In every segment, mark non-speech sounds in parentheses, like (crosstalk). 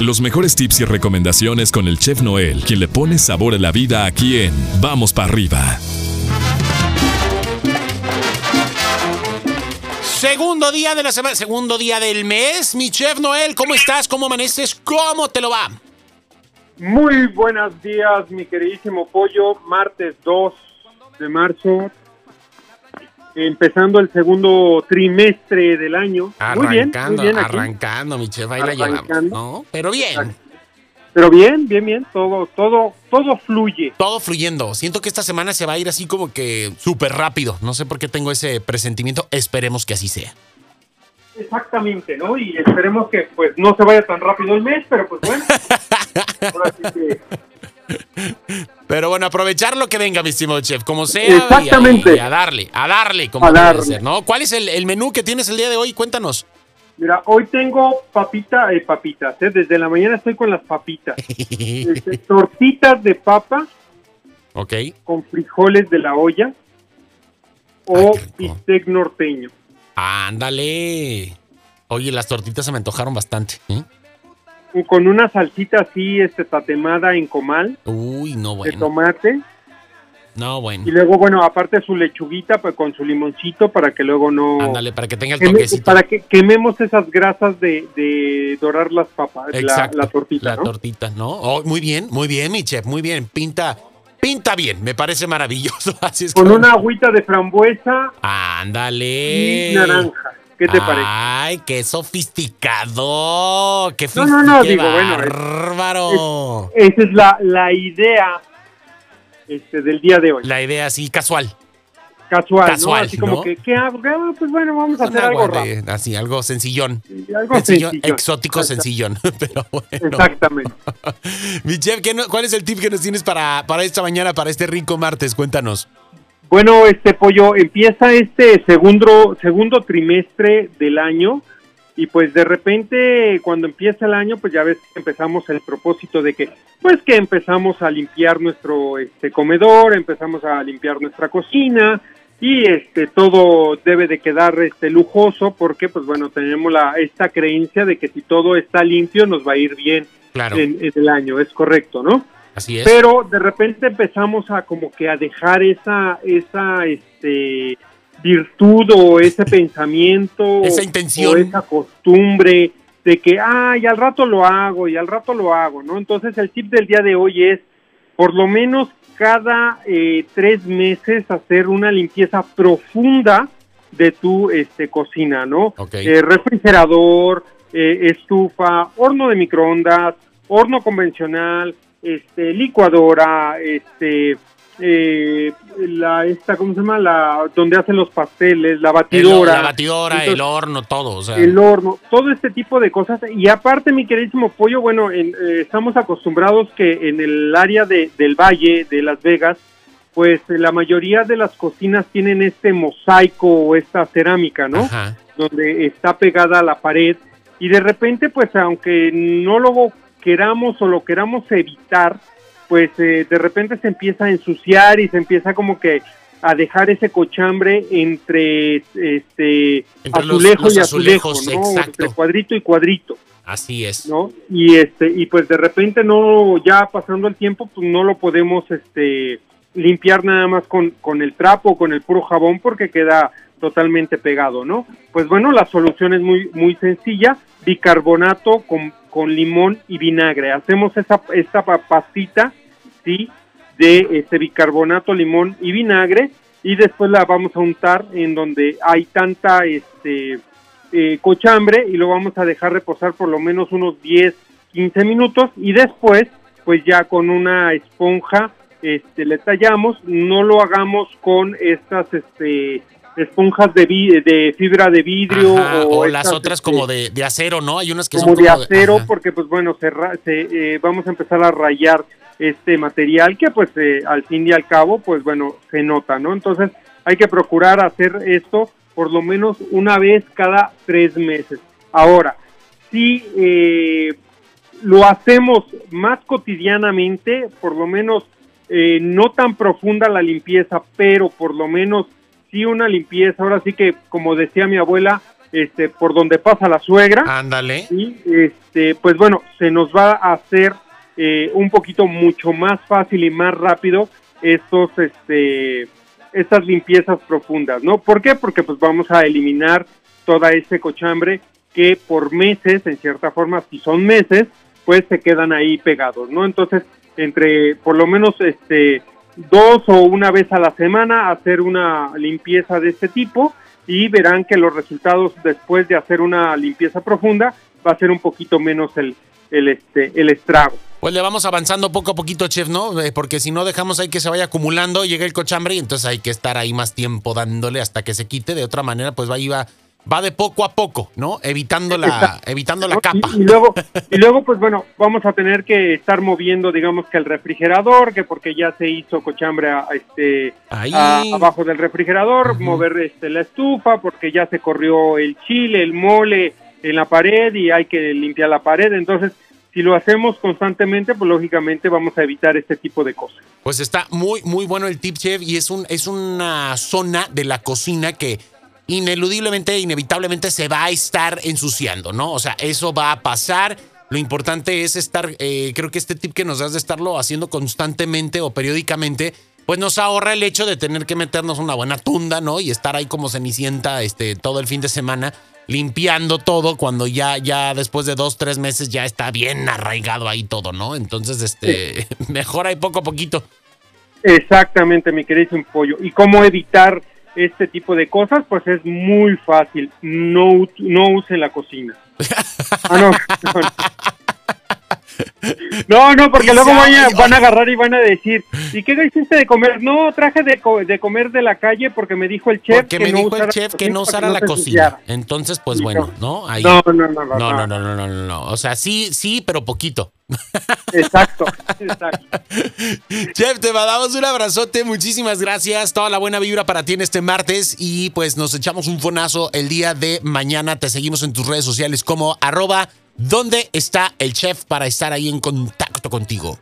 Los mejores tips y recomendaciones con el chef Noel, quien le pone sabor a la vida aquí en Vamos para arriba. Segundo día de la semana, segundo día del mes. Mi chef Noel, ¿cómo estás? ¿Cómo amaneces? ¿Cómo te lo va? Muy buenos días, mi queridísimo pollo. Martes 2 de marzo, empezando el segundo trimestre del año. Arrancando, muy bien, muy bien aquí. arrancando, mi chef, ahí la llevamos, Arrancando. ¿no? Pero bien, Pero bien, bien, bien, todo, todo, todo fluye. todo fluyendo. Siento que esta semana se va a ir así como que súper rápido. No sé por qué tengo ese presentimiento. Esperemos que así sea. Exactamente, ¿no? Y esperemos que pues no se vaya tan rápido el mes, pero pues bueno. (laughs) Ahora sí que- Pero bueno, aprovechar lo que venga, mi estimado chef, como sea. y a- Exactamente. Y a, darle, a darle, como A darle. ser, ¿no? ¿Cuál es el, el menú que tienes el día de hoy? Cuéntanos. Mira, hoy tengo papita, eh, papitas, ¿eh? Desde la mañana estoy con las papitas. (laughs) Este, tortitas de papa ok. con frijoles de la olla o Ay, bistec norteño. Ándale. Oye, las tortitas se me antojaron bastante. ¿eh? Con una salsita así, este, tatemada en comal Uy, no, de bueno. tomate. No, bueno. Y luego, bueno, aparte su lechuguita pues, con su limoncito para que luego no... Ándale, para que tenga el toquecito. para que quememos esas grasas de, de dorar las papas, la, Exacto. la tortita, La ¿no? tortita, ¿no? Oh, muy bien, muy bien, mi chef, muy bien. Pinta, pinta bien, me parece maravilloso. (laughs) Así es Con una agüita de frambuesa Ándale. y naranja. ¿Qué te parece? Ay, qué sofisticado. Qué, No, no, no, digo, bueno, es-. Esa es la, la idea este, del día de hoy. La idea así casual. casual, casual, ¿no? Así como que, ¿qué hago? Ah, Pues bueno, vamos a hacer algo de- así, algo sencillón. Algo Sencillo, sencillo. exótico, sencillón. (laughs) Pero bueno. Exactamente. (laughs) Mi chef, ¿qué no- ¿cuál es el tip que nos tienes para, para esta mañana, para este rico martes? Cuéntanos. Bueno, este pollo empieza este segundo segundo trimestre del año y pues de repente cuando empieza el año pues ya ves que empezamos el propósito de que pues que empezamos a limpiar nuestro este comedor, empezamos a limpiar nuestra cocina y este todo debe de quedar este lujoso porque pues bueno, tenemos la esta creencia de que si todo está limpio nos va a ir bien Claro, en, en el año, es correcto, ¿no? Así es. pero de repente empezamos a como que a dejar esa esa este virtud o ese (laughs) pensamiento Esa intención. o esa costumbre de que ay al rato lo hago y al rato lo hago no entonces el tip del día de hoy es por lo menos cada eh, tres meses hacer una limpieza profunda de tu este cocina no. Eh, refrigerador eh, estufa horno de microondas horno convencional este licuadora este eh, la esta cómo se llama la donde hacen los pasteles la El- batidora la batidora, el horno, todo. O sea, el horno, todo este tipo de cosas. Y aparte, mi queridísimo pollo, bueno, en- eh, estamos acostumbrados que en el área de, del valle de Las Vegas, pues la mayoría de las cocinas tienen este mosaico o esta cerámica, ¿no? Ajá. Donde está pegada a la pared. Y de repente, pues aunque no lo queramos o lo queramos evitar, pues eh, de repente se empieza a ensuciar y se empieza como que a dejar ese cochambre entre este Entre los- azulejo los y azulejo, azulejos, ¿no? exacto. Entre cuadrito y cuadrito, Así es. ¿no? Y este y pues de repente no ya pasando el tiempo pues no lo podemos este limpiar nada más con con el trapo, con el puro jabón porque queda totalmente pegado, ¿no? Pues bueno, la solución es muy muy sencilla, bicarbonato con con limón y vinagre. Hacemos esa esta pa- pastita, ¿sí? de este bicarbonato, limón y vinagre y después la vamos a untar en donde hay tanta este eh, cochambre y lo vamos a dejar reposar por lo menos unos 10, 15 minutos y después pues ya con una esponja este le tallamos, no lo hagamos con estas este esponjas de, fibra de vidrio Ajá, o, o las otras este, como de, de acero, ¿no? Hay unas que como son de como acero porque pues bueno se, eh, vamos a empezar a rayar este material que pues eh, al fin y al cabo pues bueno se nota no entonces hay que procurar hacer esto por lo menos una vez cada tres meses. Ahora si eh, lo hacemos más cotidianamente por lo menos eh, no tan profunda la limpieza pero por lo menos sí una limpieza ahora sí que como decía mi abuela este, por donde pasa la suegra. Ándale. Y este, pues bueno, se nos va a hacer eh, un poquito mucho más fácil y más rápido estos, este, estas limpiezas profundas, ¿no? ¿Por qué? Porque pues vamos a eliminar toda ese cochambre que por meses, en cierta forma, si son meses, pues se quedan ahí pegados, ¿no? Entonces, entre por lo menos este dos o una vez a la semana hacer una limpieza de este tipo y verán que los resultados después de hacer una limpieza profunda va a ser un poquito menos el, el, este, el estrago. Pues le vamos avanzando poco a poquito, chef, ¿no? Eh, porque si no dejamos ahí que se vaya acumulando, llega el cochambre y entonces hay que estar ahí más tiempo dándole hasta que se quite. De otra manera, pues va, va, va de poco a poco, ¿no? Evitando la, evitando la capa. Y, luego, y luego, pues bueno, vamos a tener que estar moviendo, digamos que el refrigerador, que porque ya se hizo cochambre a, este, abajo del refrigerador, mover este, la estufa, porque ya se corrió el chile, el mole en la pared y hay que limpiar la pared. Entonces, si lo hacemos constantemente, pues lógicamente vamos a evitar este tipo de cosas. Pues está muy, muy bueno el tip, chef, y es, un, es una zona de la cocina que ineludiblemente, inevitablemente se va a estar ensuciando, ¿no? O sea, eso va a pasar. Lo importante es estar, eh, creo que este tip que nos das de estarlo haciendo constantemente o periódicamente, pues nos ahorra el hecho de tener que meternos una buena tunda, ¿no? Y estar ahí como cenicienta este, todo el fin de semana limpiando todo cuando ya, ya después de dos, tres meses ya está bien arraigado ahí todo, ¿no? Entonces, este, (laughs) mejora ahí poco a poquito. Exactamente, mi querido pollo. ¿Y cómo evitar este tipo de cosas? Pues es muy fácil. No, no use la cocina. ah, no. (laughs) No, no, porque luego van a, van a, agarrar y van a decir, ¿y qué hiciste de comer? No, traje de, de comer de la calle porque me dijo el chef que me no dijo el chef que no usara la cocina. Entonces, pues bueno, ¿no? Ahí. No, no, no, no, no, no, no, no, no, no, O sea, sí, sí, pero poquito. Exacto, exacto. Chef, te mandamos un abrazote, muchísimas gracias, toda la buena vibra para ti en este martes y pues nos echamos un fonazo el día de mañana, te seguimos en tus redes sociales como arroba ¿Dónde está el chef para estar ahí en contacto contigo?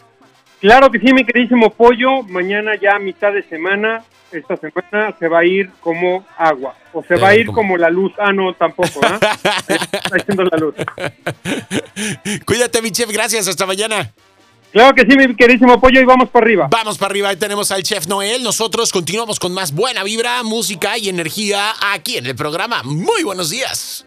Claro que sí, mi queridísimo pollo. Mañana ya a mitad de semana, esta semana se va a ir como agua. O se va a ir como... la luz. Ah, no, tampoco. (laughs) ¿eh? está haciendo la luz. (laughs) Cuídate, mi chef. Gracias. Hasta mañana. Claro que sí, mi queridísimo pollo, y vamos para arriba. Vamos para arriba, ahí tenemos al chef Noel. Nosotros continuamos con más buena vibra, música y energía aquí en el programa. Muy buenos días.